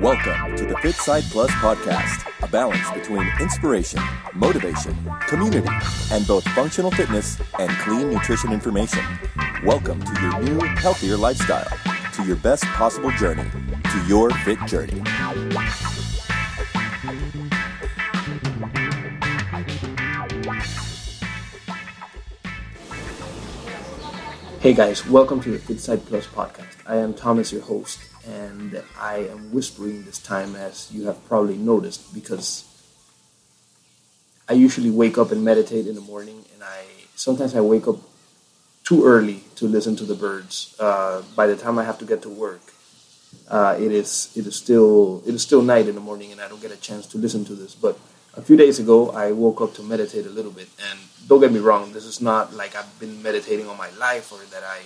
Welcome to the Fit Side Plus podcast, a balance between inspiration, motivation, community, and both functional fitness and clean nutrition information. Welcome to your new, healthier lifestyle, to your best possible journey, to your fit journey. Hey guys, welcome to the Fit Side Plus podcast. I am Thomas, your host, and I am whispering this time as you have probably noticed because I usually wake up and meditate in the morning, and I sometimes I wake up too early to listen to the birds. Uh, by the time I have to get to work, uh, it is it is still it is still night in the morning, and I don't get a chance to listen to this. But a few days ago, I woke up to meditate a little bit, and don't get me wrong, this is not like I've been meditating all my life or that I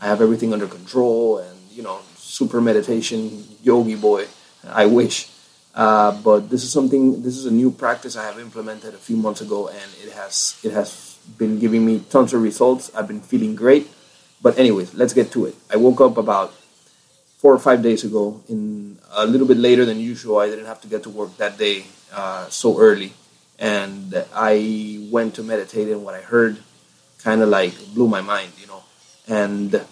I have everything under control and you know super meditation yogi boy. I wish. Uh, but this is something. This is a new practice I have implemented a few months ago, and it has it has been giving me tons of results. I've been feeling great. But anyways, let's get to it. I woke up about four or five days ago, in a little bit later than usual. I didn't have to get to work that day uh, so early, and I went to meditate. And what I heard kind of like blew my mind, you know, and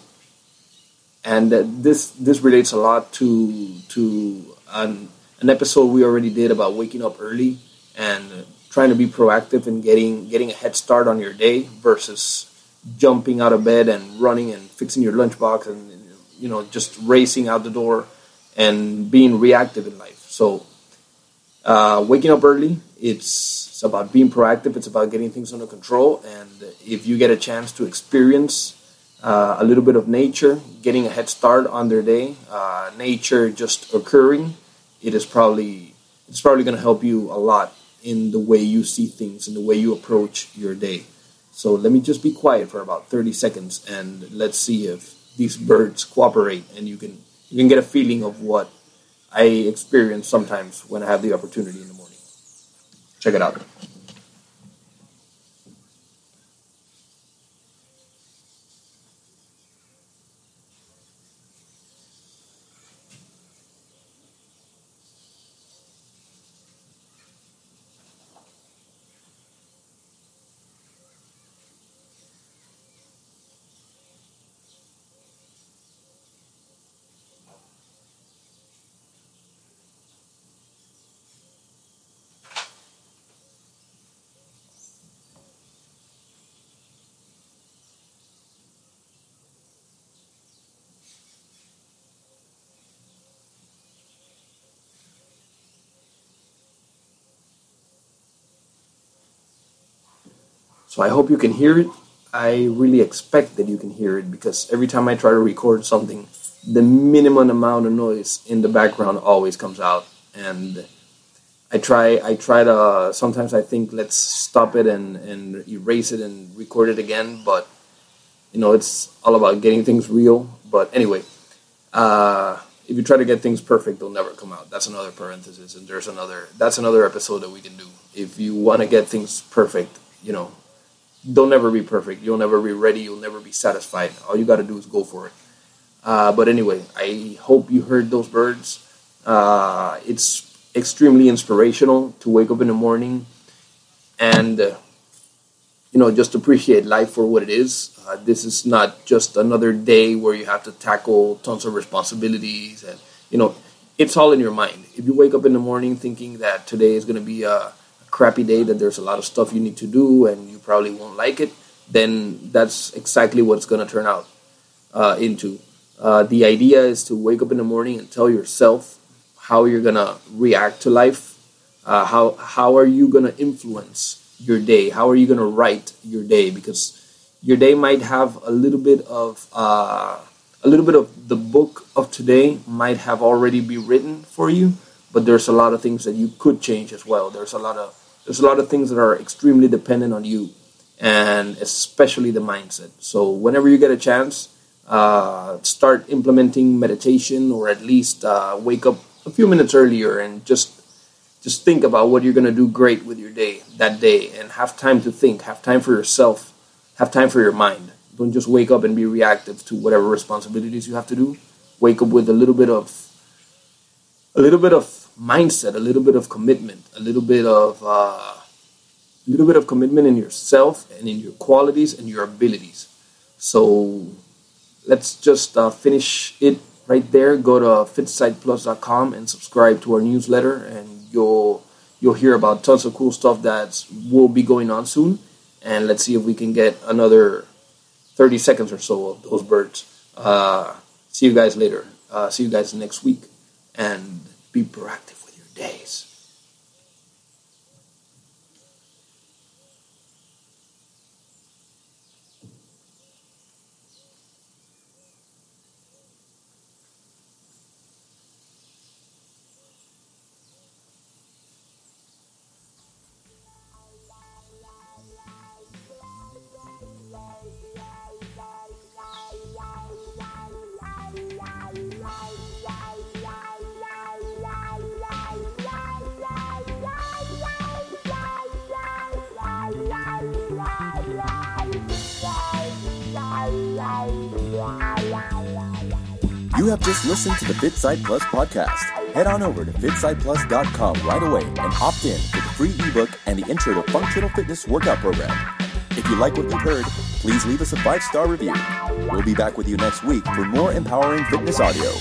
and this this relates a lot to to an, an episode we already did about waking up early and trying to be proactive and getting getting a head start on your day versus jumping out of bed and running and fixing your lunchbox and you know just racing out the door and being reactive in life. So uh, waking up early, it's, it's about being proactive. It's about getting things under control. And if you get a chance to experience uh, a little bit of nature, getting a head start on their day, uh, nature just occurring, it is probably it's probably going to help you a lot in the way you see things, and the way you approach your day. So let me just be quiet for about 30 seconds and let's see if these birds cooperate and you can you can get a feeling of what I experience sometimes when I have the opportunity in the morning. Check it out. So I hope you can hear it. I really expect that you can hear it because every time I try to record something, the minimum amount of noise in the background always comes out. And I try I try to sometimes I think let's stop it and, and erase it and record it again, but you know it's all about getting things real. But anyway, uh, if you try to get things perfect, they'll never come out. That's another parenthesis, and there's another that's another episode that we can do. If you want to get things perfect, you know, they'll never be perfect. You'll never be ready. You'll never be satisfied. All you got to do is go for it. Uh, but anyway, I hope you heard those birds. Uh, it's extremely inspirational to wake up in the morning and uh, you know just appreciate life for what it is. Uh, this is not just another day where you have to tackle tons of responsibilities and you know it's all in your mind. If you wake up in the morning thinking that today is going to be a crappy day, that there's a lot of stuff you need to do and you probably won't like it, then that's exactly what it's going to turn out uh, into. Uh, the idea is to wake up in the morning and tell yourself how you're going to react to life. Uh, how, how are you going to influence your day? How are you going to write your day? Because your day might have a little bit of uh, a little bit of the book of today might have already be written for you, but there's a lot of things that you could change as well. There's a lot of there's a lot of things that are extremely dependent on you, and especially the mindset. So whenever you get a chance, uh, start implementing meditation, or at least uh, wake up a few minutes earlier and just just think about what you're going to do great with your day that day and have time to think have time for yourself have time for your mind don't just wake up and be reactive to whatever responsibilities you have to do wake up with a little bit of a little bit of mindset a little bit of commitment a little bit of uh, a little bit of commitment in yourself and in your qualities and your abilities so let's just uh, finish it right there. Go to fitsightplus.com and subscribe to our newsletter, and you'll you'll hear about tons of cool stuff that will be going on soon. And let's see if we can get another 30 seconds or so of those birds. Uh, see you guys later. Uh, see you guys next week, and be proactive with your days. You have just listened to the FitSight Plus podcast. Head on over to fitsightplus.com right away and opt in for the free ebook and the intro to functional fitness workout program. If you like what you heard, please leave us a five star review. We'll be back with you next week for more empowering fitness audio.